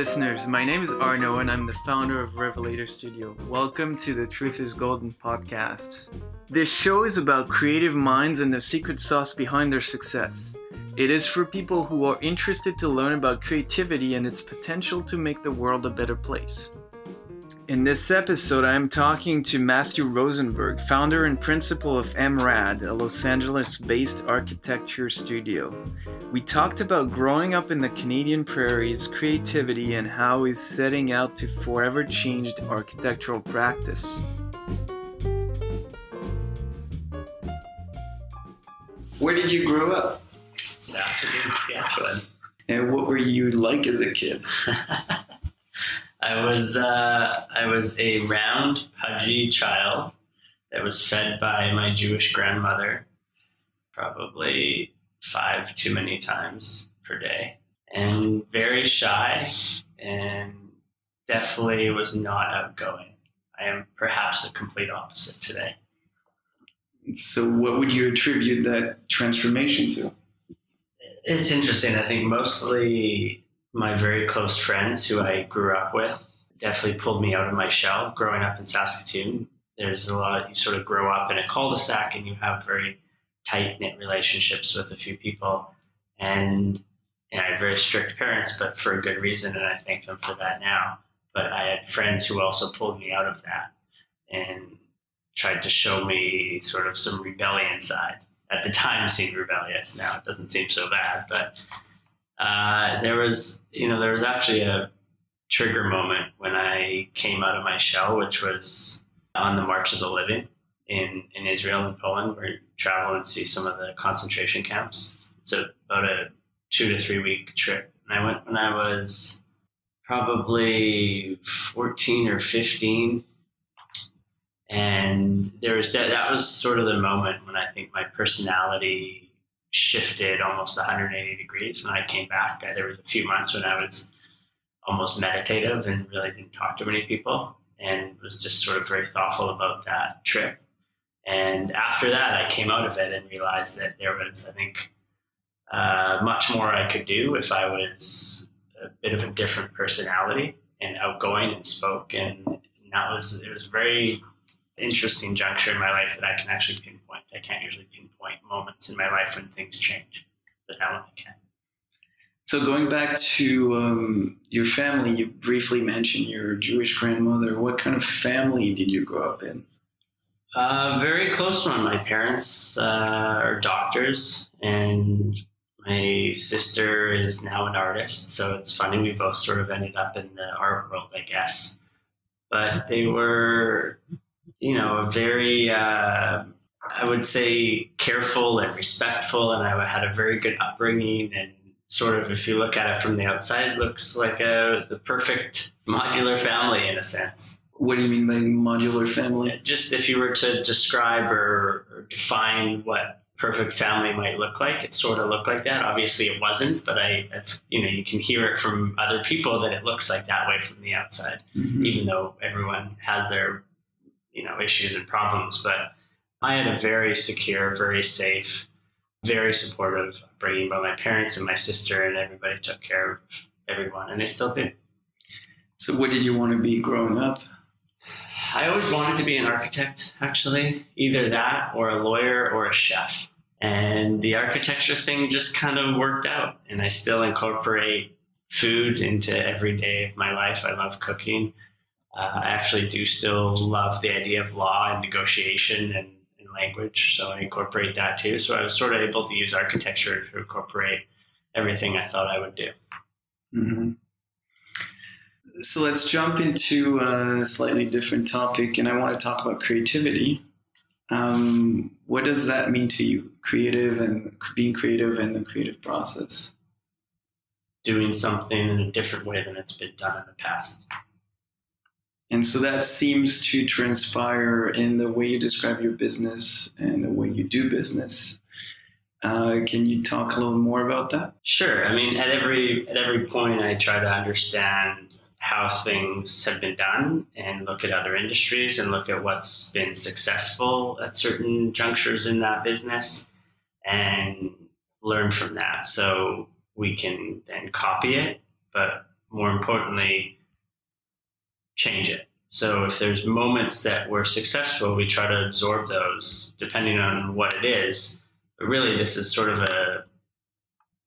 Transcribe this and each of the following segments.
listeners. My name is Arno and I'm the founder of Revelator Studio. Welcome to the Truth is Golden podcast. This show is about creative minds and the secret sauce behind their success. It is for people who are interested to learn about creativity and its potential to make the world a better place. In this episode, I am talking to Matthew Rosenberg, founder and principal of MRAD, a Los Angeles based architecture studio. We talked about growing up in the Canadian prairies, creativity, and how he's setting out to forever change architectural practice. Where did you grow up? Saskatoon, Saskatchewan. And what were you like as a kid? I was uh, I was a round, pudgy child that was fed by my Jewish grandmother, probably five too many times per day, and very shy, and definitely was not outgoing. I am perhaps the complete opposite today. So, what would you attribute that transformation to? It's interesting. I think mostly my very close friends who I grew up with definitely pulled me out of my shell growing up in Saskatoon. There's a lot of, you sort of grow up in a cul de sac and you have very tight knit relationships with a few people. And, and I had very strict parents, but for a good reason. And I thank them for that now. But I had friends who also pulled me out of that and tried to show me sort of some rebellion side. At the time seemed rebellious. Now it doesn't seem so bad, but uh, there was, you know, there was actually a trigger moment when I came out of my shell, which was on the March of the Living in, in Israel and Poland, where you travel and see some of the concentration camps. It's about a two to three week trip. And I went when I was probably 14 or 15. And there was that, that was sort of the moment when I think my personality shifted almost 180 degrees when I came back. There was a few months when I was almost meditative and really didn't talk to many people and was just sort of very thoughtful about that trip. And after that, I came out of it and realized that there was, I think, uh, much more I could do if I was a bit of a different personality and outgoing and spoke. And, and that was, it was very interesting juncture in my life that I can actually pinpoint. I can't moments in my life when things change, but now I can. So going back to um, your family, you briefly mentioned your Jewish grandmother. What kind of family did you grow up in? Uh, very close one. My parents uh, are doctors, and my sister is now an artist. So it's funny we both sort of ended up in the art world, I guess. But they were you know, a very, uh, I would say, careful and respectful, and I had a very good upbringing. And sort of, if you look at it from the outside, looks like a the perfect modular family in a sense. What do you mean by modular family? Just if you were to describe or, or define what perfect family might look like. It sort of looked like that. Obviously, it wasn't, but I, I've, you know, you can hear it from other people that it looks like that way from the outside, mm-hmm. even though everyone has their you know issues and problems. But I had a very secure, very safe, very supportive upbringing by my parents and my sister, and everybody took care of everyone, and they still do. So, what did you want to be growing up? I always wanted to be an architect, actually, either that or a lawyer or a chef. And the architecture thing just kind of worked out. And I still incorporate food into every day of my life. I love cooking. Uh, I actually do still love the idea of law and negotiation and, and, language, so I incorporate that too. So I was sort of able to use architecture to incorporate everything I thought I would do. Mm-hmm. So let's jump into a slightly different topic, and I want to talk about creativity. Um, what does that mean to you, creative and being creative and the creative process? Doing something in a different way than it's been done in the past. And so that seems to transpire in the way you describe your business and the way you do business. Uh, can you talk a little more about that? Sure. I mean, at every at every point, I try to understand how things have been done and look at other industries and look at what's been successful at certain junctures in that business and learn from that. So we can then copy it, but more importantly, change it. So if there's moments that we're successful, we try to absorb those depending on what it is. But really, this is sort of a,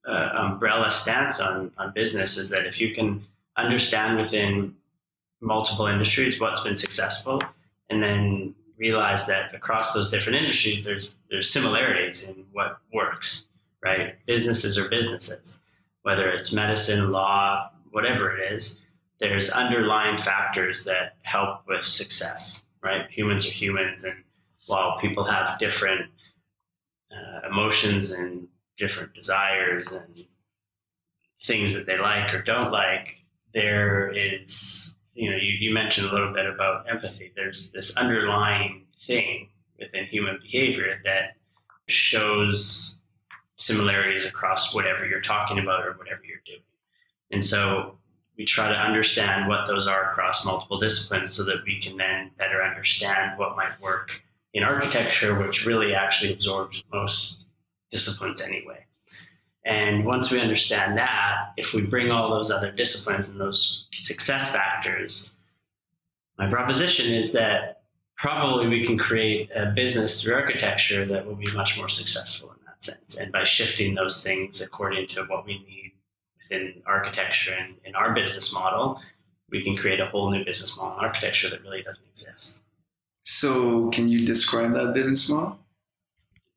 a umbrella stance on, on business is that if you can understand within multiple industries what's been successful and then realize that across those different industries there's there's similarities in what works right businesses are businesses whether it's medicine law whatever it is there's underlying factors that help with success, right? Humans are humans, and while people have different uh, emotions and different desires and things that they like or don't like, there is, you know, you, you mentioned a little bit about empathy. There's this underlying thing within human behavior that shows similarities across whatever you're talking about or whatever you're doing. And so we try to understand what those are across multiple disciplines so that we can then better understand what might work in architecture, which really actually absorbs most disciplines anyway. And once we understand that, if we bring all those other disciplines and those success factors, my proposition is that probably we can create a business through architecture that will be much more successful in that sense. And by shifting those things according to what we need within architecture and in our business model, we can create a whole new business model in architecture that really doesn't exist. So, can you describe that business model?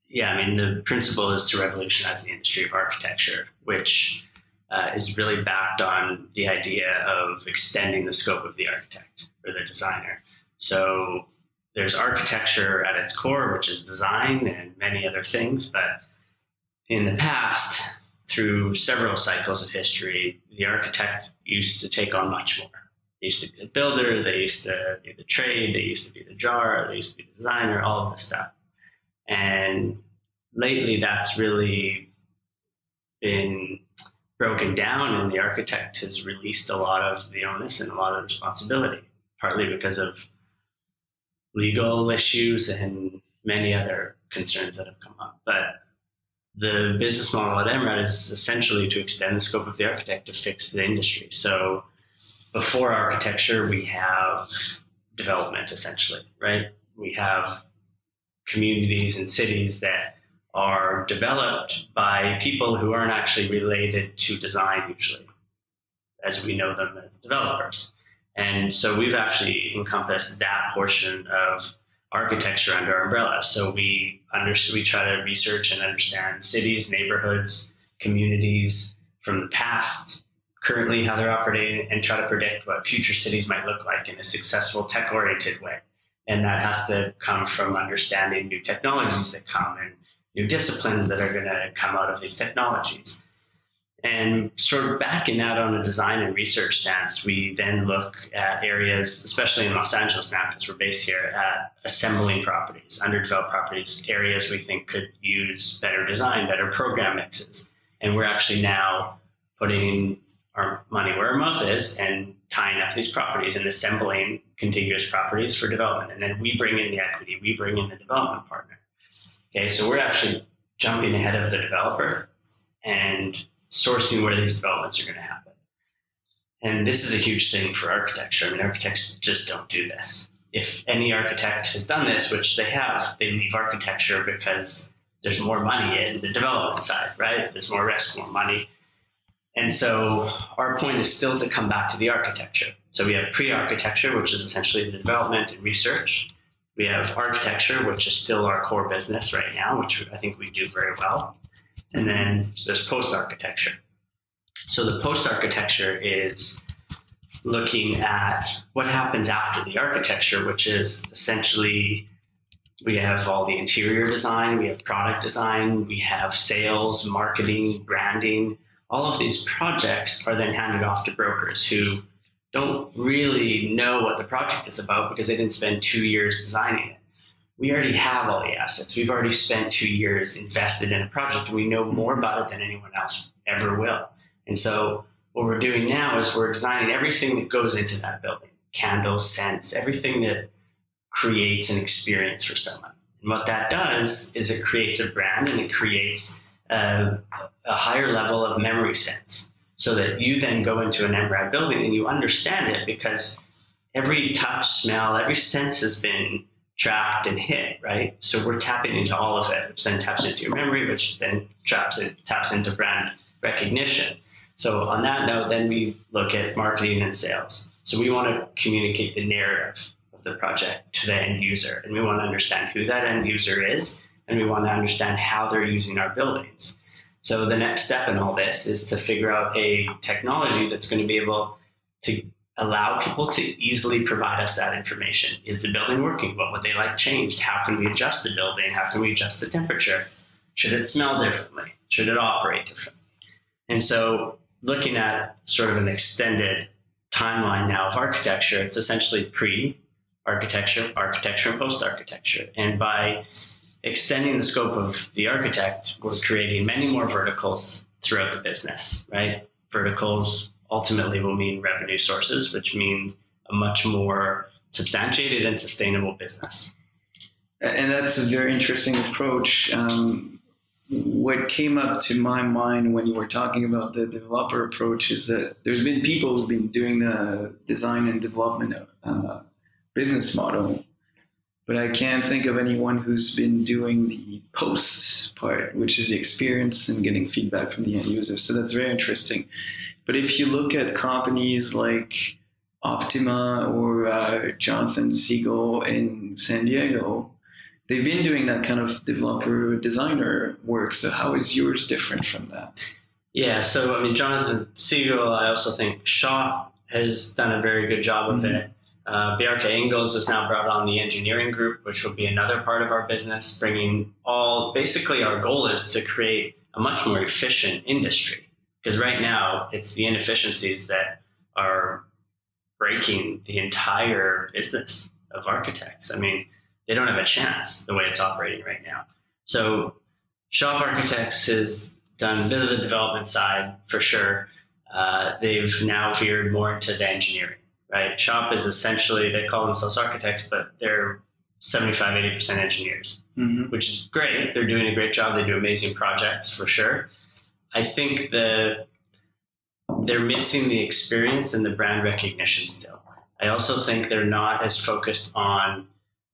Yeah, I mean, the principle is to revolutionize the industry of architecture, which uh, is really backed on the idea of extending the scope of the architect or the designer. So, there's architecture at its core, which is design and many other things, but in the past, through several cycles of history, the architect used to take on much more. They used to be the builder, they used to be the trade, they used to be the drawer, they used to be the designer, all of this stuff. And lately, that's really been broken down, and the architect has released a lot of the onus and a lot of responsibility, partly because of legal issues and many other concerns that have come up. But the business model at MRAD is essentially to extend the scope of the architect to fix the industry. So before architecture, we have development essentially, right? We have communities and cities that are developed by people who aren't actually related to design usually, as we know them as developers. And so we've actually encompassed that portion of architecture under our umbrella. So we under, we try to research and understand cities, neighborhoods, communities from the past, currently how they're operating, and try to predict what future cities might look like in a successful tech-oriented way. And that has to come from understanding new technologies that come and new disciplines that are going to come out of these technologies. And sort of backing that on a design and research stance, we then look at areas, especially in Los Angeles now, because we're based here, at assembling properties, underdeveloped properties, areas we think could use better design, better program mixes. And we're actually now putting our money where our mouth is and tying up these properties and assembling contiguous properties for development. And then we bring in the equity, we bring in the development partner. Okay, so we're actually jumping ahead of the developer and sourcing where these developments are going to happen. And this is a huge thing for architecture. I mean, architects just don't do this. If any architect has done this, which they have, they leave architecture because there's more money in the development side, right? There's more risk, more money. And so our point is still to come back to the architecture. So we have pre architecture, which is essentially the development and research. We have architecture, which is still our core business right now, which I think we do very well. And then there's post architecture. So the post architecture is looking at what happens after the architecture, which is essentially we have all the interior design, we have product design, we have sales, marketing, branding. All of these projects are then handed off to brokers who don't really know what the project is about because they didn't spend two years designing it we already have all the assets. We've already spent two years invested in a project we know more about it than anyone else ever will. And so what we're doing now is we're designing everything that goes into that building candles, scents, everything that creates an experience for someone. And what that does is it creates a brand and it creates a, a higher level of memory sense. so that you then go into an MRAD building and you understand it because every touch, smell, every sense has been tracked and hit, right? So we're tapping into all of it, which then taps into your memory, which then taps it taps into brand recognition. So on that note, then we look at marketing and sales. So we want to communicate the narrative of the project to the end user, and we want to understand who that end user is, and we want to understand how they're using our buildings. So the next step in all this is to figure out a technology that's going to be able to allow people to easily provide us that information. Is the building working? What would they like changed? How can we adjust the building? How can we adjust the temperature? Should it smell differently? Should it operate differently? And so, looking at sort of an extended timeline now of architecture, it's essentially pre architecture, architecture, and post architecture. And by extending the scope of the architect, we're creating many more verticals throughout the business, right? Verticals ultimately will mean revenue sources, which means a much more substantiated and sustainable business. And that's a very interesting approach. Um, what came up to my mind when you were talking about the developer approach is that there's been people who've been doing the design and development uh, business model, but I can't think of anyone who's been doing the post part, which is the experience and getting feedback from the end user. So that's very interesting. But if you look at companies like Optima or uh, Jonathan Segal in San Diego, they've been doing that kind of developer designer work. So how is yours different from that? Yeah, so I mean, Jonathan Segal, I also think Shop has done a very good job of mm-hmm. it. Uh, Bjarke Ingels has now brought on the engineering group, which will be another part of our business, bringing all basically our goal is to create a much more efficient industry. Because right now, it's the inefficiencies that are breaking the entire business of architects. I mean, they don't have a chance the way it's operating right now. So, Shop Architects has done a bit of the development side for sure. Uh, they've now veered more into the engineering, right? Shop is essentially, they call themselves architects, but they're 75, 80% engineers, mm-hmm. which is great. They're doing a great job. They do amazing projects for sure. I think the they're missing the experience and the brand recognition still. I also think they're not as focused on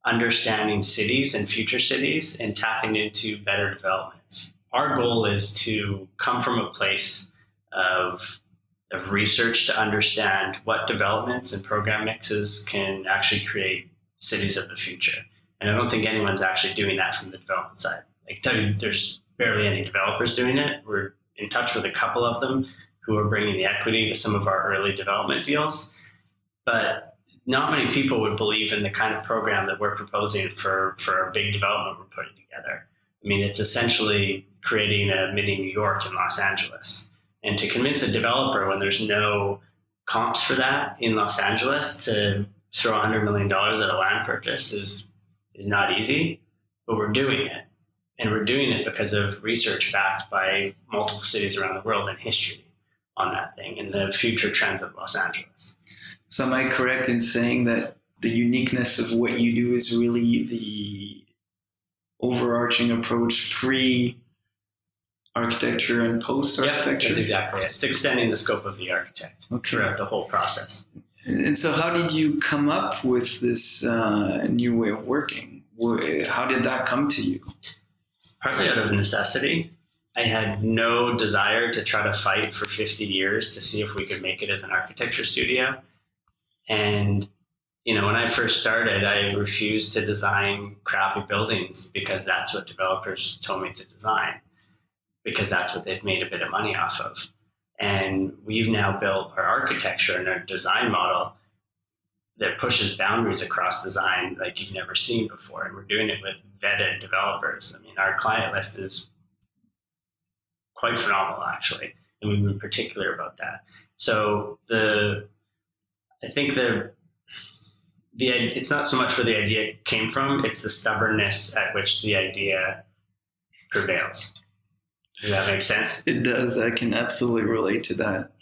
understanding cities and future cities and tapping into better developments. Our goal is to come from a place of, of research to understand what developments and program mixes can actually create cities of the future. And I don't think anyone's actually doing that from the development side. You, there's barely any developers doing it. We're in touch with a couple of them who are bringing the equity to some of our early development deals. But not many people would believe in the kind of program that we're proposing for, for a big development we're putting together. I mean, it's essentially creating a mini New York in Los Angeles. And to convince a developer when there's no comps for that in Los Angeles to throw $100 million at a land purchase is, is not easy, but we're doing it. And we're doing it because of research backed by multiple cities around the world and history on that thing and the future trends of Los Angeles. So, am I correct in saying that the uniqueness of what you do is really the overarching approach pre architecture and post architecture? Yep, that's exactly it. It's extending the scope of the architect okay. throughout the whole process. And so, how did you come up with this uh, new way of working? How did that come to you? Partly out of necessity. I had no desire to try to fight for 50 years to see if we could make it as an architecture studio. And, you know, when I first started, I refused to design crappy buildings because that's what developers told me to design, because that's what they've made a bit of money off of. And we've now built our architecture and our design model that pushes boundaries across design like you've never seen before. And we're doing it with vetted developers. I mean, our client list is quite phenomenal, actually, and we've been particular about that. So the, I think the, the it's not so much where the idea came from; it's the stubbornness at which the idea prevails. Does that make sense? It does. I can absolutely relate to that,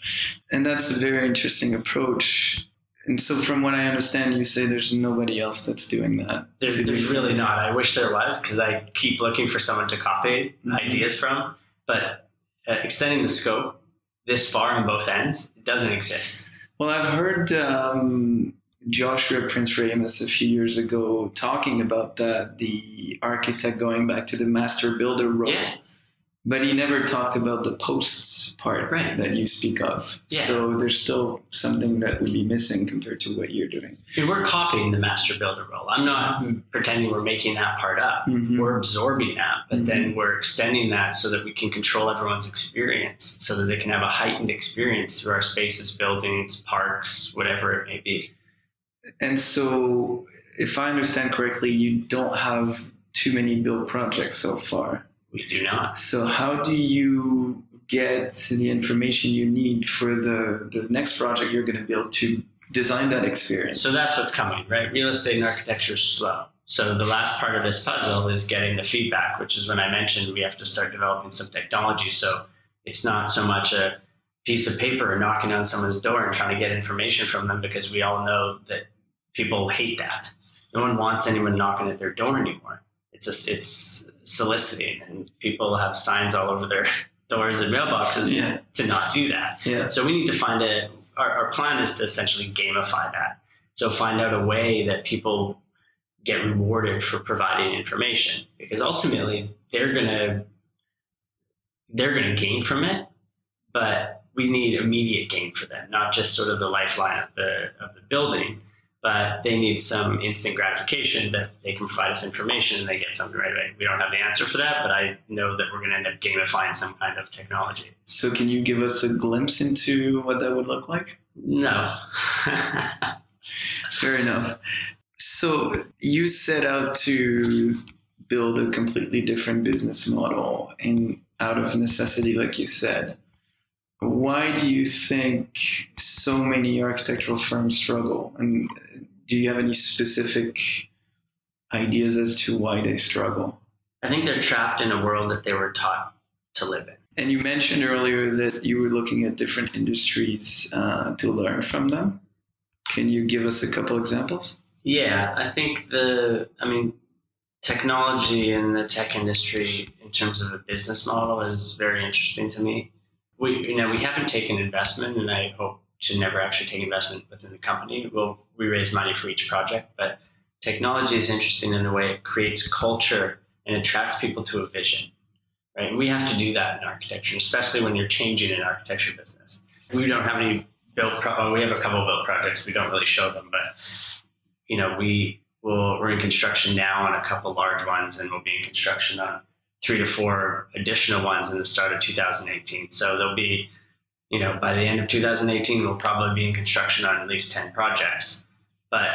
and that's a very interesting approach and so, from what I understand, you say there's nobody else that's doing that. There's, there's really not. I wish there was because I keep looking for someone to copy mm-hmm. ideas from. But uh, extending the scope, this far on both ends, it doesn't exist. Well, I've heard um, Joshua Prince Ramus a few years ago talking about that, the architect going back to the master builder role. Yeah. But he never talked about the posts part Right. that you speak of. Yeah. So there's still something that would be missing compared to what you're doing. We're copying the master builder role. I'm not pretending we're making that part up. Mhm. We're absorbing that, but Mhm. then we're extending that so that we can control everyone's experience, so that they can have a heightened experience through our spaces, buildings, parks, whatever it may be. And so, if I understand correctly, you don't have too many build projects so far. We do not. So, how do you get the information you need for the, the next project you're going to build to design that experience? So that's what's coming, right? Real estate and architecture is slow. So the last part of this puzzle is getting the feedback, which is when I mentioned we have to start developing some technology. So it's not so much a piece of paper knocking on someone's door and trying to get information from them because we all know that people hate that. No one wants anyone knocking at their door anymore. It's just it's soliciting, and people have signs all over their doors and mailboxes Yeah. to not do that. yeah. So we need to find a. Our, our plan is to essentially gamify that. So find out a way that people get rewarded for providing information because ultimately they're gonna they're gonna gain from it, but we need immediate gain for them, not just sort of the lifeline of the of the building, but they need some instant gratification that they can provide us information and they get something right away. We don't have the answer for that, but I know that we're gonna end up gamifying some kind of technology. So, can you give us a glimpse into what that would look like? No. Fair enough. So, you set out to build a completely different business model and out of necessity, like you said. Why do you think so many architectural firms struggle? And do you have any specific ideas as to why they struggle? I think they're trapped in a world that they were taught to live in. And you mentioned earlier that you were looking at different industries uh, to learn from them. Can you give us a couple examples? Yeah, I think the, I mean, technology and the tech industry in terms of a business model is very interesting to me. We, you know, we haven't taken investment, and I hope to never actually take investment within the company. Well, we raise money for each project, but technology is interesting in the way it creates culture and attracts people to a vision, right? And we have to do that in architecture, especially when you're changing an architecture business. We don't have any built. Pro- we have a couple built projects. We don't really show them, but you know, we will. We're in construction now on a couple large ones, and we'll be in construction on three to four additional ones in the start of 2018. So there'll be, you know, by the end of 2018, we'll probably be in construction on at least 10 projects. But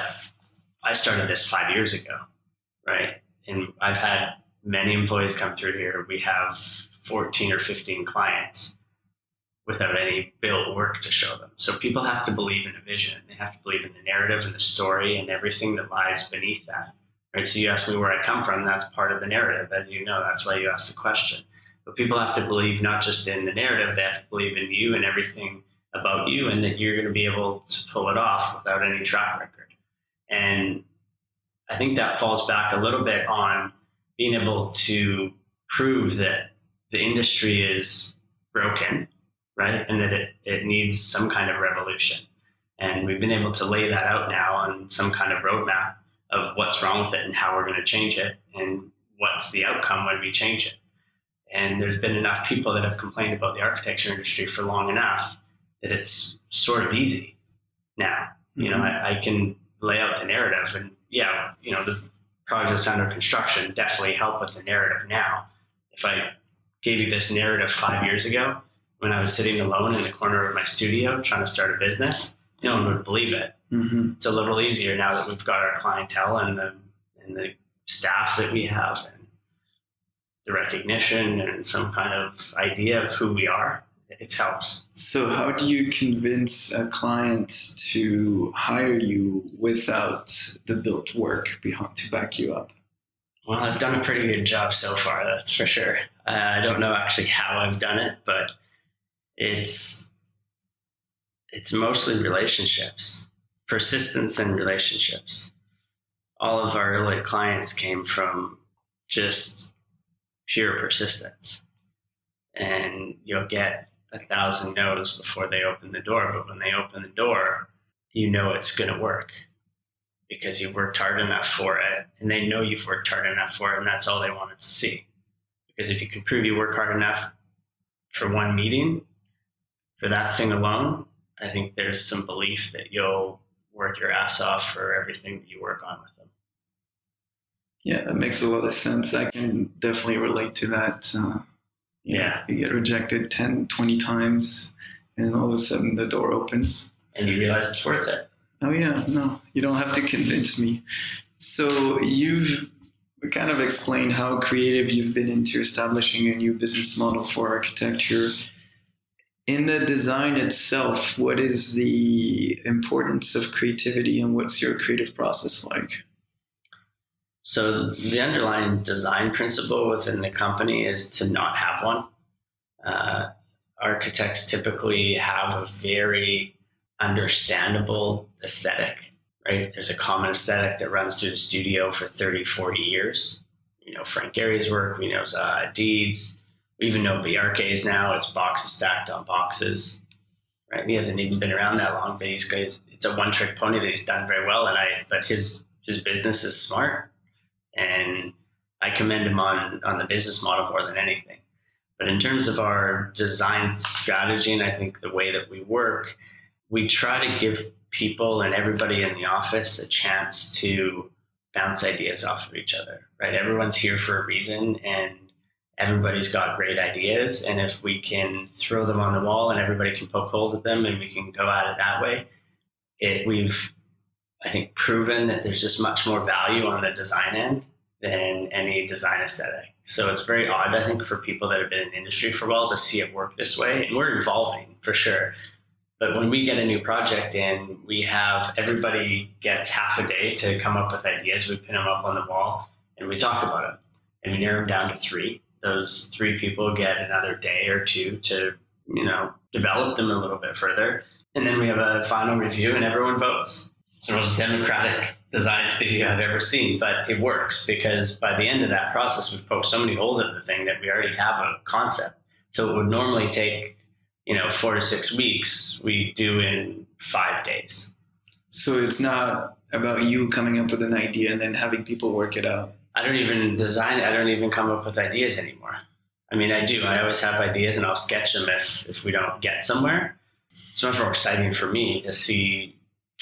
I started this five years ago, right? And I've had many employees come through here. We have 14 or 15 clients without any built work to show them. So people have to believe in a vision. They have to believe in the narrative and the story and everything that lies beneath that. Right. So you asked me where I come from. That's part of the narrative, as you know. That's why you asked the question. But people have to believe not just in the narrative, they have to believe in you and everything about you and that you're going to be able to pull it off without any track record. And I think that falls back a little bit on being able to prove that the industry is broken, right? And that it, it needs some kind of revolution. And we've been able to lay that out now on some kind of roadmap of what's wrong with it and how we're going to change it and what's the outcome when we change it. And there's been enough people that have complained about the architecture industry for long enough that it's sort of easy now. You know, I, I can lay out the narrative and yeah, you know, the projects under construction definitely help with the narrative now. If I gave you this narrative five years ago when I was sitting alone in the corner of my studio trying to start a business, no one would believe it. Mm-hmm. It's a little easier now that we've got our clientele and the and the staff that we have the recognition and some kind of idea of who we are. It helps. So, how do you convince a client to hire you without the built work behind to back you up? Well, I've done a pretty good job so far, that's for sure. Uh, I don't know actually how I've done it, but it's it's mostly relationships, persistence and relationships. All of our early clients came from just pure persistence. And you'll get a thousand no's before they open the door. But when they open the door, you know it's going to work because you worked hard enough for it and they know you've worked hard enough for it and that's all they wanted to see. Because if you can prove you work hard enough for one meeting, for that thing alone, I think there's some belief that you'll work your ass off for everything that you work on with. Yeah, that makes a lot of sense. I can definitely relate to that. Uh, yeah. You get rejected 10, 20 times, and all of a sudden the door opens. And you realize it's worth it. Oh, yeah, no, you don't have to convince me. So you've kind of explained how creative you've been into establishing a new business model for architecture in the design itself, what is the importance of creativity and what's your creative process like? So, the underlying design principle within the company is to not have one. Uh, architects typically have a very understandable aesthetic, right? There's a common aesthetic that runs through the studio for 30, 40 years. You know, Frank Gehry's work, we know uh, Deeds, we even know Bjarke's now. It's boxes stacked on boxes. Right? He hasn't even been around that long, but he's it's a one trick pony that he's done very well. And I, but his his business is smart, and I commend him on on the business model more than anything. But in terms of our design strategy, and I think the way that we work, we try to give people and everybody in the office a chance to bounce ideas off of each other. Right? Everyone's here for a reason, and everybody's got great ideas. And if we can throw them on the wall and everybody can poke holes at them and we can go at it that way, it, we've, I think, proven that there's just much more value on the design end than any design aesthetic. So it's very odd, I think, for people that have been in industry for a while to see it work this way. And we're evolving for sure. But when we get a new project in, we have everybody gets half a day to come up with ideas. We pin them up on the wall and we talk about them. And we narrow them down to three those three people get another day or two to, you know, develop them a little bit further. And then we have a final review and everyone votes. It's the most democratic design studio I've ever seen, but it works because by the end of that process, we've poked so many holes at the thing that we already have a concept. So it would normally take, you know, four to six weeks. We do in five days. So it's not about you coming up with an idea and then having people work it out. I don't even design. I don't even come up with ideas anymore. I mean, I do. I always have ideas, and I'll sketch them if if we don't get somewhere. It's much more exciting for me to see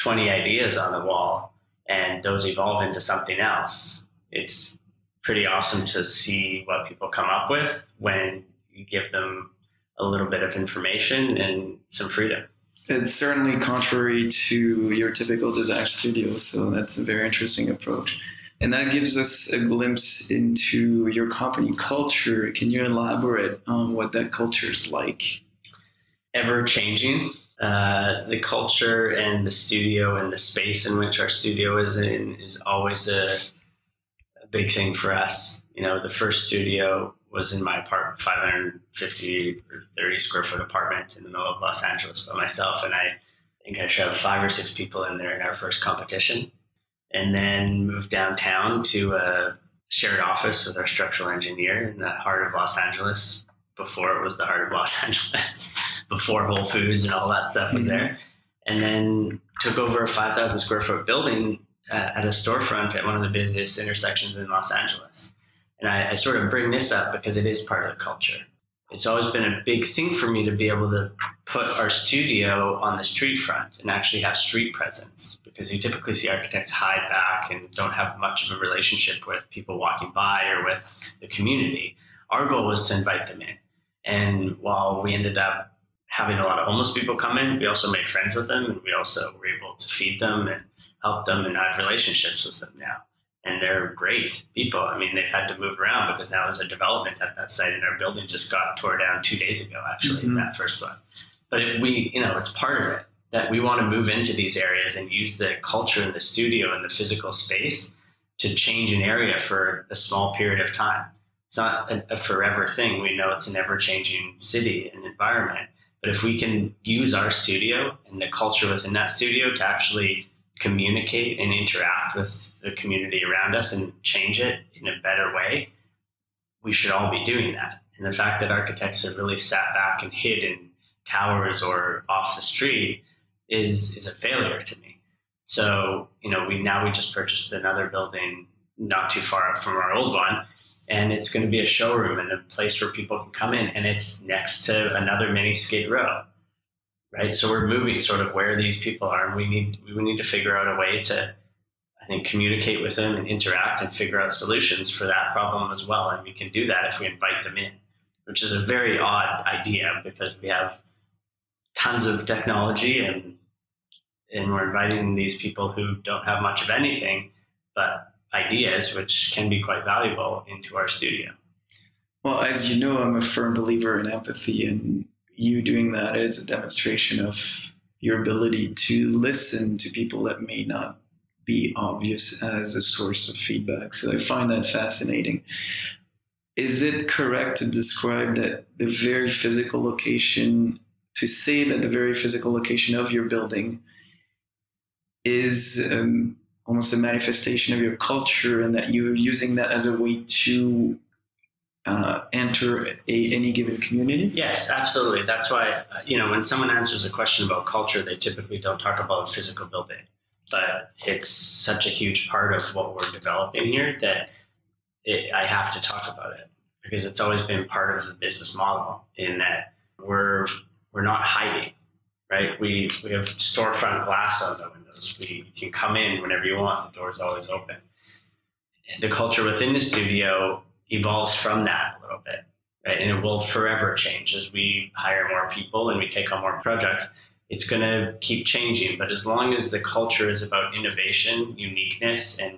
twenty ideas on the wall and those evolve into something else. It's pretty awesome to see what people come up with when you give them a little bit of information and some freedom. It's certainly contrary to your typical design studio, so that's a very interesting approach. And that gives us a glimpse into your company culture. Can you elaborate on what that culture is like? Ever changing. Uh, the culture and the studio and the space in which our studio is in is always a, a big thing for us. You know, the first studio was in my apartment, 550 or 30 square foot apartment in the middle of Los Angeles by myself. And I think I shoved five or six people in there in our first competition and then moved downtown to a shared office with our structural engineer in the heart of Los Angeles before it was the heart of Los Angeles, before Whole Foods and all that stuff was mm-hmm. there. And then took over a 5,000 square foot building uh, at a storefront at one of the busiest intersections in Los Angeles. And I, I sort of bring this up because it is part of the culture it's always been a big thing for me to be able to put our studio on the street front and actually have street presence because you typically see architects hide back and don't have much of a relationship with people walking by or with the community. Our goal was to invite them in. And while we ended up having a lot of homeless people come in, we also made friends with them and we also were able to feed them and help them and have relationships with them now and they're great people. I mean, they've had to move around because now was a development at that site, and our building just got tore down two days ago, actually, mm-hmm. that first one. But it, we, you know, it's part of it that we want to move into these areas and use the culture and the studio and the physical space to change an area for a small period of time. It's not a, a forever thing. We know it's an ever changing city and environment. But if we can use our studio and the culture within that studio to actually communicate and interact with the community around us and change it in a better way, we should all be doing that. And the fact that architects have really sat back and hid in towers or off the street is is a failure to me. So you know, we now we just purchased another building not too far from our old one, and it's going to be a showroom and a place where people can come in, and it's next to another mini skid row, right? So we're moving sort of where these people are, and we need we need to figure out a way to. I think communicate with them and interact and figure out solutions for that problem as well. And we can do that if we invite them in, which is a very odd idea because we have tons of technology and and we're inviting these people who don't have much of anything but ideas which can be quite valuable into our studio. Well as you know i'm a firm believer in empathy and you doing that is a demonstration of your ability to listen to people that may not be obvious as a source of feedback. So i find that fascinating. Is it correct to describe that the very physical location to say that the very physical location of your building is um, almost a manifestation of your culture and that you're using that as a way to uh, enter a, any given community? Yes, absolutely. That's why, you know, when someone answers a question about culture, they typically don't talk about physical building. But it's such a huge part of what we're developing here that it, I have to talk about it because it's always been part of the business model in that we're we're not hiding, right? We we have storefront glass on the windows. We can come in whenever you want. The door's always open. The culture within the studio evolves from that a little bit, right? And it will forever change as we hire more people and we take on more projects. It's going to keep changing, but as long as the culture is about innovation, uniqueness, and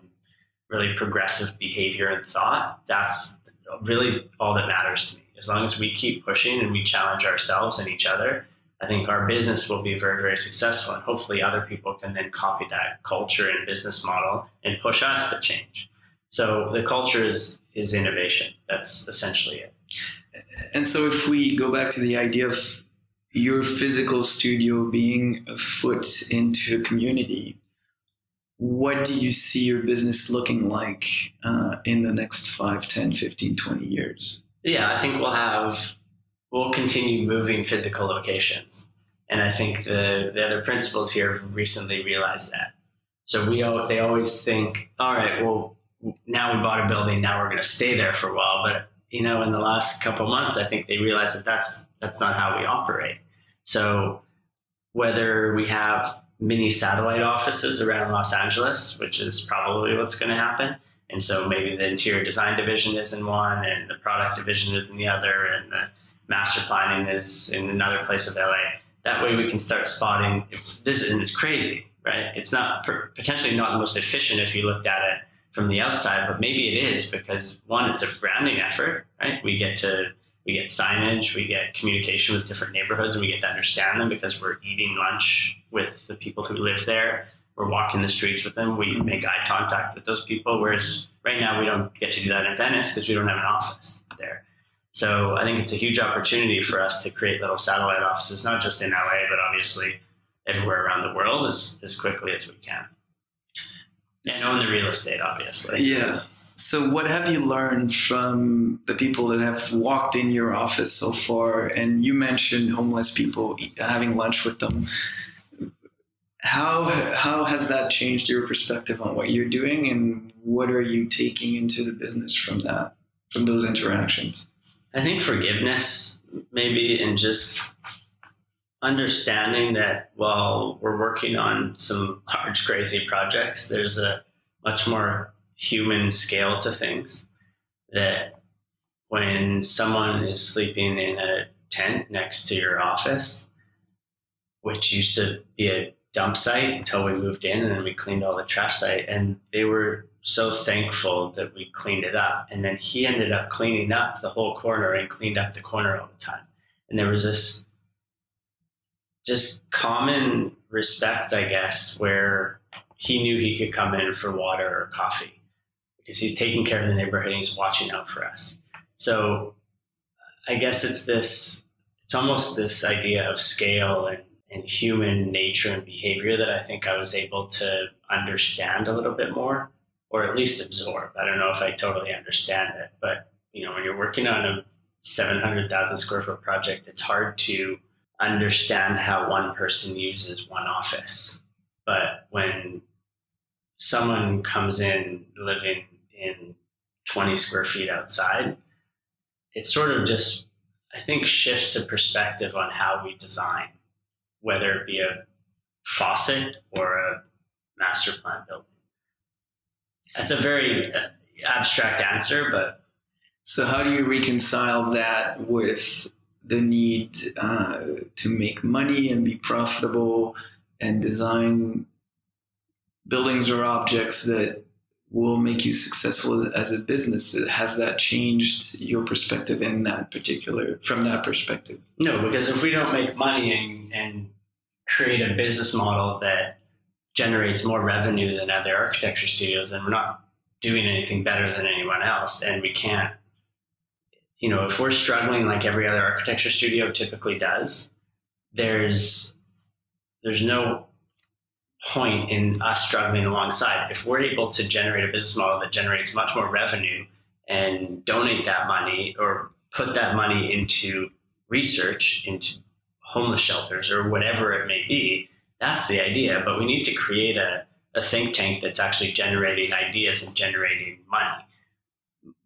really progressive behavior and thought, that's really all that matters to me as long as we keep pushing and we challenge ourselves and each other, I think our business will be very, very successful. And hopefully other people can then copy that culture and business model and push us to change. So the culture is is innovation. That's essentially it. And so if we go back to the idea of your physical studio being a foot into a community, what do you see your business looking like uh, in the next 5, 10, 15, 20 years? yeah, I think we'll have we'll continue moving physical locations, and I think the the other principals here recently realized that. So we they always think, all right, well, now we bought a building, now we're going to stay there for a while, but you know, in the last couple months, I think they realized that that's that's not how we operate. So whether we have mini satellite offices around Los Angeles, which is probably what's going to happen, and so maybe the interior design division is in one, and the product division is in the other, and the master planning is in another place of LA. That way, we can start spotting this, and it's crazy, right? It's not potentially not the most efficient if you looked at it from the outside, but maybe it is because one, it's a branding effort, right? We get to we get signage, we get communication with different neighborhoods, and we get to understand them because we're eating lunch with the people who live there we're walking the streets with them. We make eye contact with those people. Whereas right now we don't get to do that in Venice because we don't have an office there. So I think it's a huge opportunity for us to create little satellite offices, not just in LA, but obviously everywhere around the world as, as quickly as we can. And own the real estate, obviously. Yeah. So, what have you learned from the people that have walked in your office so far? And you mentioned homeless people having lunch with them how how has that changed your perspective on what you're doing and what are you taking into the business from that from those interactions i think forgiveness maybe and just understanding that while we're working on some large crazy projects there's a much more human scale to things. That when someone is sleeping in a tent next to your office which used to be a dump site until we moved in and then we cleaned all the trash site and they were so thankful that we cleaned it up. And then he ended up cleaning up the whole corner and cleaned up the corner all the time. And there was this just common respect i guess where he knew he could come in for water or coffee because he's taking care of the neighborhood and he's watching out for us. So i guess it's this it's almost this idea of scale and and human nature and behavior that I think I was able to understand a little bit more, or at least absorb. I don't know if I totally understand it, but you know, when you're working on a 700,000 square foot project, it's hard to understand how one person uses one office. But when someone comes in living in 20 square feet outside, it sort of just, I think, shifts the perspective on how we design, whether it be a faucet or a master plan building. That's a very uh, abstract answer, but. So, how do you reconcile that with the need uh, to make money and be profitable and design buildings or objects that will make you successful as a business has that changed your perspective in that particular from that perspective no because if we don't make money and, and create a business model that generates more revenue than other architecture studios and we're not doing anything better than anyone else and we can't you know, if we're struggling like every other architecture studio typically does, there's there's no point in us struggling alongside. If we're able to generate a business model that generates much more revenue and donate that money or put that money into research, into homeless shelters or whatever it may be, that's the idea. But we need to create a, a think tank that's actually generating ideas and generating money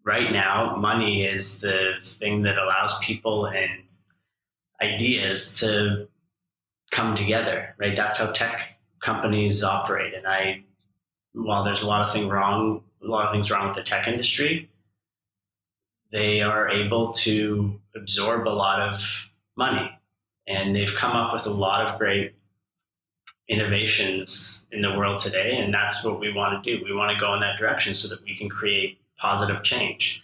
right now, money is the thing that allows people and ideas to come together, right? That's how tech companies operate. And I, while there's a lot of things wrong, a lot of things wrong with the tech industry, they are able to absorb a lot of money. And they've come up with a lot of great innovations in the world today. And that's what we want to do. We want to go in that direction so that we can create positive change.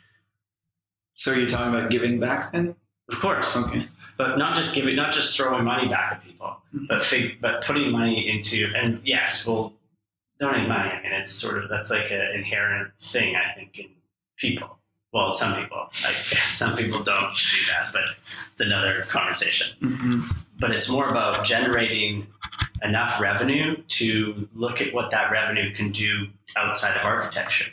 So are you talking about giving back then? Of course. Okay. But not just giving, not just throwing money back at people, Mm-hmm. but fig, but putting money into, and yes, we'll donate money. I mean, it's sort of, that's like an inherent thing, I think, in people. Well, some people, like some people don't do that, but it's another conversation. Mm-hmm. But it's more about generating enough revenue to look at what that revenue can do outside of architecture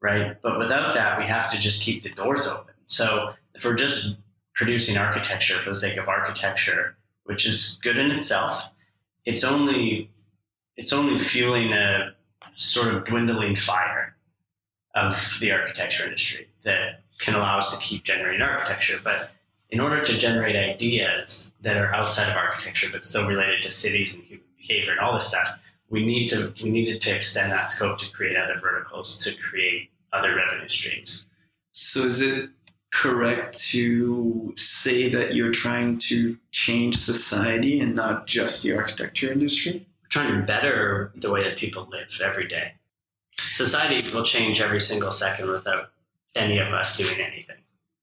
right? But without that, we have to just keep the doors open. So if we're just producing architecture for the sake of architecture, which is good in itself, it's only it's only fueling a sort of dwindling fire of the architecture industry that can allow us to keep generating architecture. But in order to generate ideas that are outside of architecture but still related to cities and human behavior and all this stuff, we need to we needed to extend that scope to create other verticals to create other revenue streams. So is it correct to say that you're trying to change society and not just the architecture industry? We're trying to better the way that people live every day. Society will change every single second without any of us doing anything.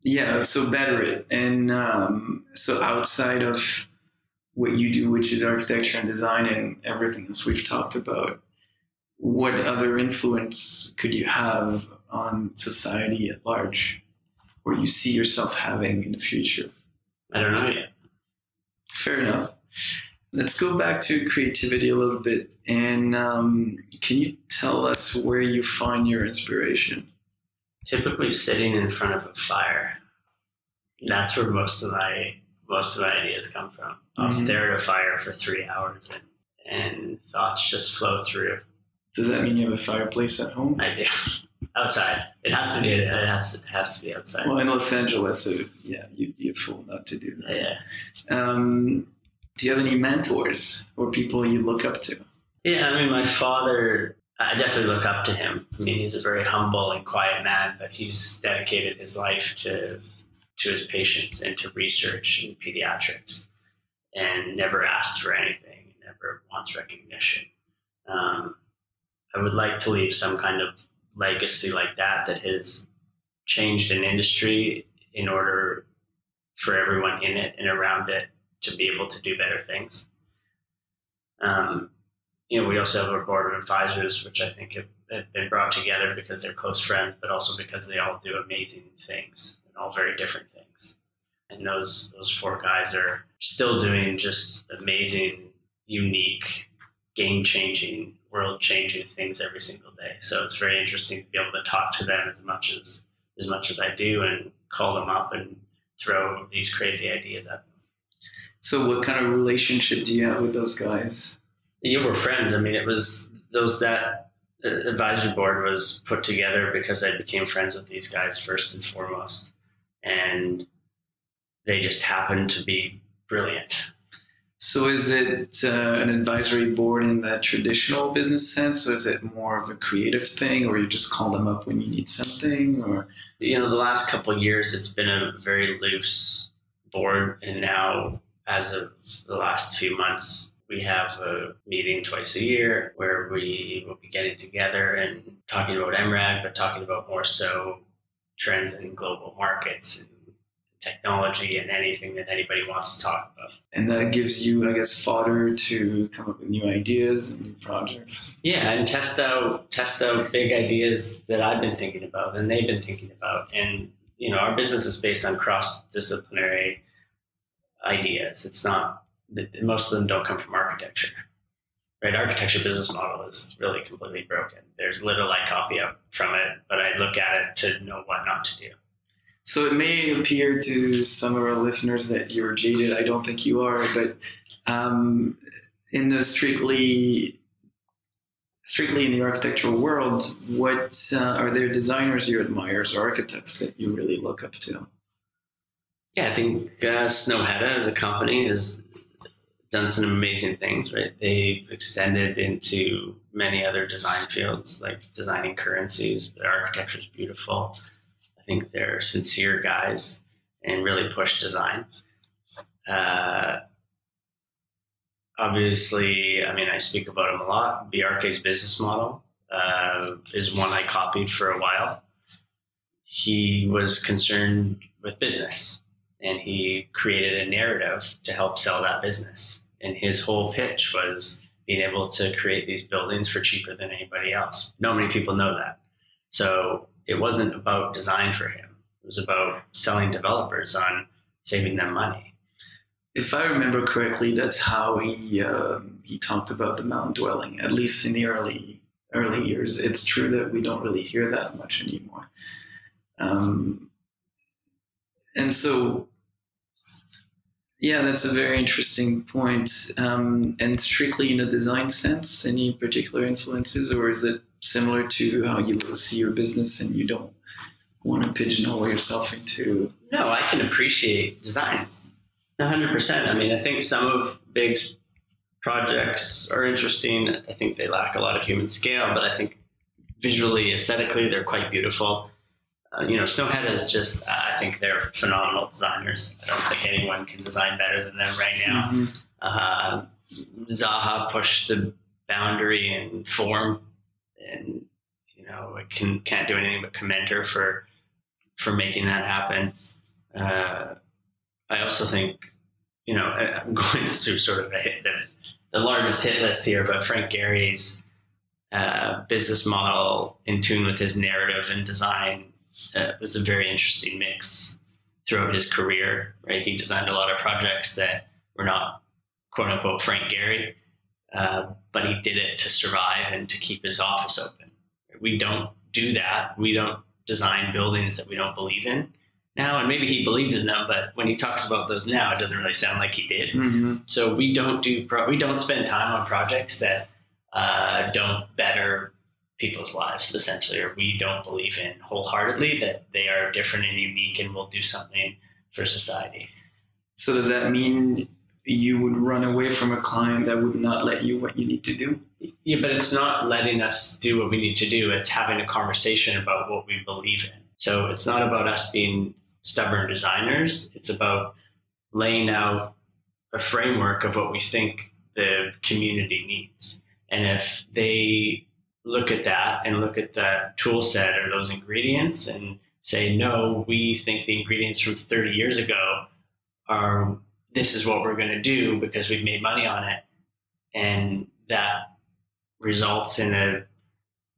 Yeah, so better it. And um, so outside of what you do, which is architecture and design and everything else we've talked about, what other influence could you have on society at large, or you see yourself having in the future? I don't know yet. Fair enough. Let's go back to creativity a little bit. And um, can you tell us where you find your inspiration? Typically, sitting in front of a fire. That's where most of my most of my ideas come from. I'll Mhm. stare at a fire for three hours and and thoughts just flow through. Does that mean you have a fireplace at home? I do outside. It has to be. It has it has to be outside. Well, in Los Angeles, so yeah, you, you're fool not to do that. Yeah. Um, do you have any mentors or people you look up to? Yeah, I mean, my father, I definitely look up to him. I mean, he's a very humble and quiet man, but he's dedicated his life to to his patients and to research in pediatrics, and never asked for anything, never wants recognition. Um, I would like to leave some kind of legacy like that that has changed an industry in order for everyone in it and around it to be able to do better things. Um, you know, we also have a board of advisors, which I think have, have been brought together because they're close friends, but also because they all do amazing things and all very different things. And those those four guys are still doing just amazing, unique, game changing, world changing things every single day. So it's very interesting to be able to talk to them as much as as much as I do and call them up and throw these crazy ideas at them. So, what kind of relationship do you have with those guys? You were friends. I mean, it was those that advisory board was put together because I became friends with these guys first and foremost, and they just happened to be brilliant. So, is it uh, an advisory board in the traditional business sense, or is it more of a creative thing, or you just call them up when you need something, or? You know, the last couple of years it's been a very loose board, and now as of the last few months, we have a meeting twice a year where we will be getting together and talking about MRAD, but talking about more so trends in global markets and technology and anything that anybody wants to talk about. And that gives you, I guess, fodder to come up with new ideas and new projects. Yeah, and test out test out big ideas that I've been thinking about and they've been thinking about. And you know, our business is based on cross disciplinary ideas. It's not most of them don't come from architecture. Right, architecture business model is really completely broken. There's little I copy up from it, but I look at it to know what not to do. So it may appear to some of our listeners that you're jaded. I don't think you are, but um, in the strictly strictly in the architectural world, what uh, are there designers you admire or architects that you really look up to? Yeah, I think uh, Snøhetta as a company has done some amazing things. Right, they've extended into many other design fields, like designing currencies. Their architecture is beautiful I think they're sincere guys and really push design. Uh, obviously, I mean, I speak about him a lot. Bjarke's business model uh, is one I copied for a while. He was concerned with business and he created a narrative to help sell that business. And his whole pitch was being able to create these buildings for cheaper than anybody else. Not many people know that. So it wasn't about design for him. It was about selling developers on saving them money. If I remember correctly, that's how he uh, he talked about the mountain dwelling. At least in the early early years, it's true that we don't really hear that much anymore. Um, and so, yeah, that's a very interesting point. Um, and strictly in a design sense, any particular influences, or is it similar to how you see your business and you don't want to pigeonhole yourself into. No, I can appreciate design. 100%. I mean, I think some of Big's projects are interesting. I think they lack a lot of human scale, but I think visually, aesthetically, they're quite beautiful. Uh, you know, Snøhetta is just, uh, I think they're phenomenal designers. I don't think anyone can design better than them right now. Mm-hmm. Uh, Zaha pushed the boundary and form and you know I can can't do anything but commend her for for making that happen. Uh, I also think you know I'm going through sort of a hit, the, the largest hit list here, but Frank Gehry's uh, business model in tune with his narrative and design uh, was a very interesting mix throughout his career. Right, he designed a lot of projects that were not quote unquote Frank Gehry, uh, but he did it to survive and to keep his office open. We don't do that. We don't design buildings that we don't believe in now. And maybe he believed in them, but when he talks about those now, it doesn't really sound like he did. Mm-hmm. So we don't do pro- we don't spend time on projects that uh, don't better people's lives essentially, or we don't believe in wholeheartedly that they are different and unique and will do something for society. So does that mean you would run away from a client that would not let you what you need to do. Yeah, but it's not letting us do what we need to do. It's having a conversation about what we believe in. So it's not about us being stubborn designers. It's about laying out a framework of what we think the community needs. And if they look at that and look at the tool set or those ingredients and say, no, we think the ingredients from 30 years ago are this is what we're going to do because we've made money on it. And that results in a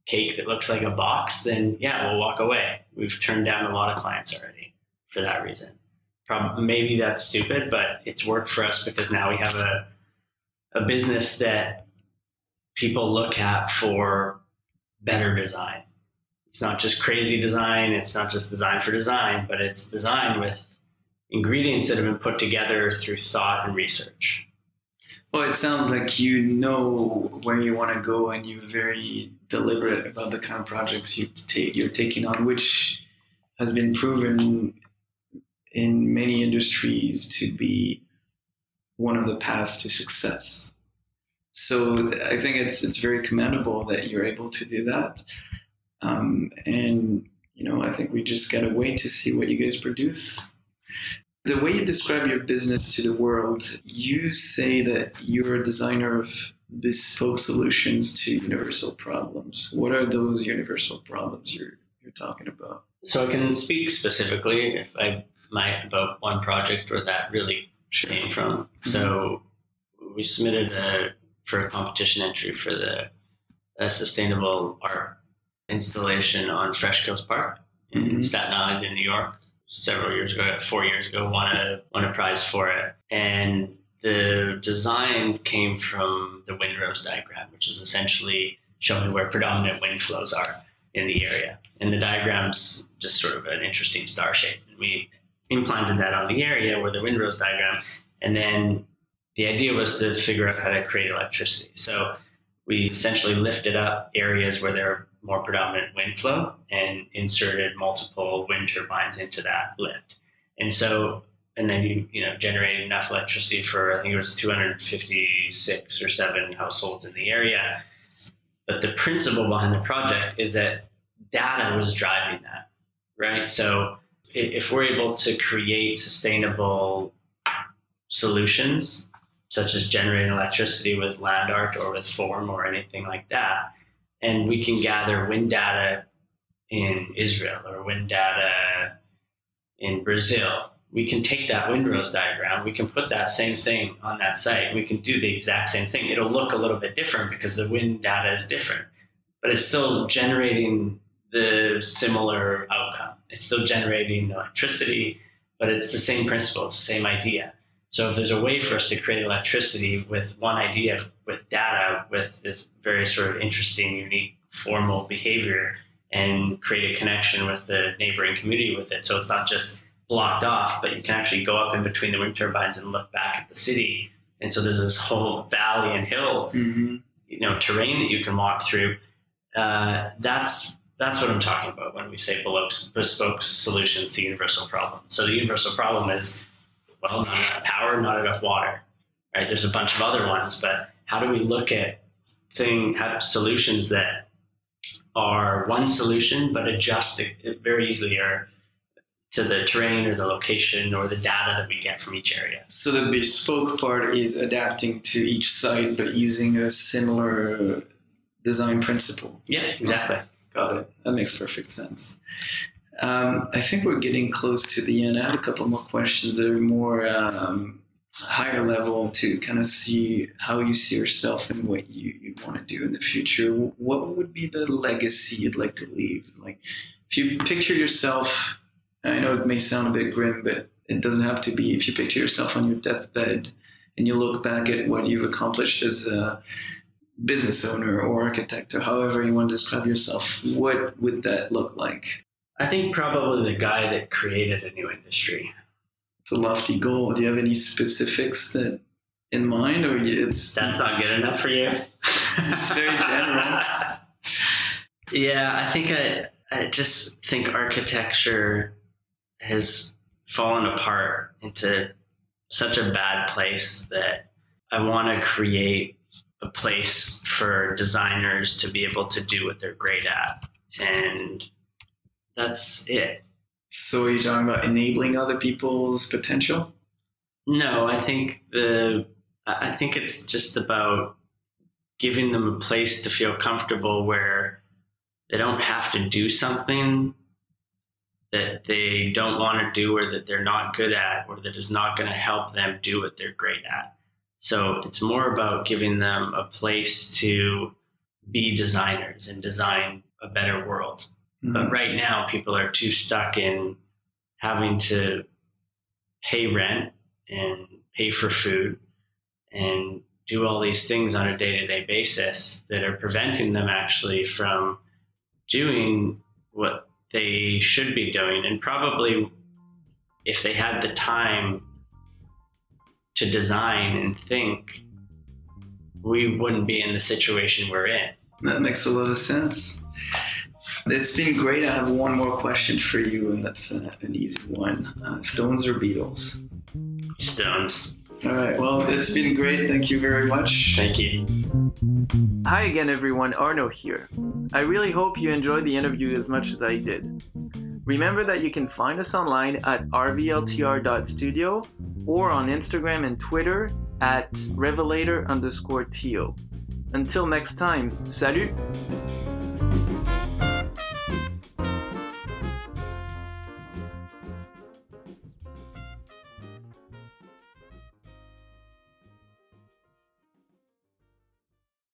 cake that looks like a box, then yeah, we'll walk away. We've turned down a lot of clients already for that reason. Probably, maybe that's stupid, but it's worked for us because now we have a, a business that people look at for better design. It's not just crazy design. It's not just design for design, but it's design with ingredients that have been put together through thought and research. Well, it sounds like you know where you want to go, and you're very deliberate about the kind of projects you take you're taking on, which has been proven in many industries to be one of the paths to success. So I think it's it's very commendable that you're able to do that, um, and you know I think we just gotta wait to see what you guys produce the way you describe your business to the world, you say that you're a designer of bespoke solutions to universal problems. What are those universal problems you're you're talking about? So I can speak specifically, if I might, about one project where that really sure. came from. Mm-hmm. So we submitted a, for a competition entry for the sustainable art installation on Freshkills Park in mm-hmm. Staten Island in New York several years ago, four years ago, won a won a prize for it, and the design came from the windrose diagram, which is essentially showing where predominant wind flows are in the area. And the diagram's just sort of an interesting star shape. And we implanted that on the area where the windrose diagram, and then the idea was to figure out how to create electricity. So we essentially lifted up areas where there are more predominant wind flow and inserted multiple wind turbines into that lift. And so, and then you, you know, generated enough electricity for, I think it was 256 or seven households in the area. But the principle behind the project is that data was driving that, right? So if we're able to create sustainable solutions, such as generating electricity with land art or with form or anything like that, and we can gather wind data in Israel or wind data in Brazil. We can take that windrose diagram, we can put that same thing on that site, we can do the exact same thing. It'll look a little bit different because the wind data is different, but it's still generating the similar outcome. It's still generating electricity, but it's the same principle, it's the same idea. So if there's a way for us to create electricity with one idea, with data, with this very sort of interesting, unique, formal behavior, and create a connection with the neighboring community with it, so it's not just blocked off, but you can actually go up in between the wind turbines and look back at the city. And so there's this whole valley and hill, mm-hmm. you know, terrain that you can walk through. Uh, that's that's what I'm talking about when we say bespoke solutions to universal problems. So the universal problem is well, not enough power, not enough water. Right? There's a bunch of other ones, but how do we look at thing have solutions that are one solution but adjust it very easily or to the terrain or the location or the data that we get from each area. So the bespoke part is adapting to each site but using a similar design principle. Yeah, exactly. Got it. That makes perfect sense. Um, I think we're getting close to the end. I have a couple more questions that are more um, higher level to kind of see how you see yourself and what you, you want to do in the future. What would be the legacy you'd like to leave? Like, if you picture yourself, I know it may sound a bit grim, but it doesn't have to be. If you picture yourself on your deathbed and you look back at what you've accomplished as a business owner or architect or however you want to describe yourself, what would that look like? I think probably the guy that created a new industry. It's a lofty goal. Do you have any specifics that in mind, or it's that's not good enough for you? it's very general. yeah, I think I, I just think architecture has fallen apart into such a bad place that I want to create a place for designers to be able to do what they're great at and that's it. So are you talking about enabling other people's potential? No, I think the I think it's just about giving them a place to feel comfortable where they don't have to do something that they don't want to do or that they're not good at or that is not going to help them do what they're great at. So it's more about giving them a place to be designers and design a better world. Mm-hmm. But right now, people are too stuck in having to pay rent and pay for food and do all these things on a day to day basis that are preventing them actually from doing what they should be doing. And probably if they had the time to design and think, we wouldn't be in the situation we're in. That makes a lot of sense. It's been great. I have one more question for you, and that's uh, an easy one. Uh, Stones or Beatles? Stones. All right. Well, it's been great. Thank you very much. Thank you. Hi again, everyone. Arno here. I really hope you enjoyed the interview as much as I did. Remember that you can find us online at rvltr.studio or on Instagram and Twitter at revelator underscore to. Until next time, salut!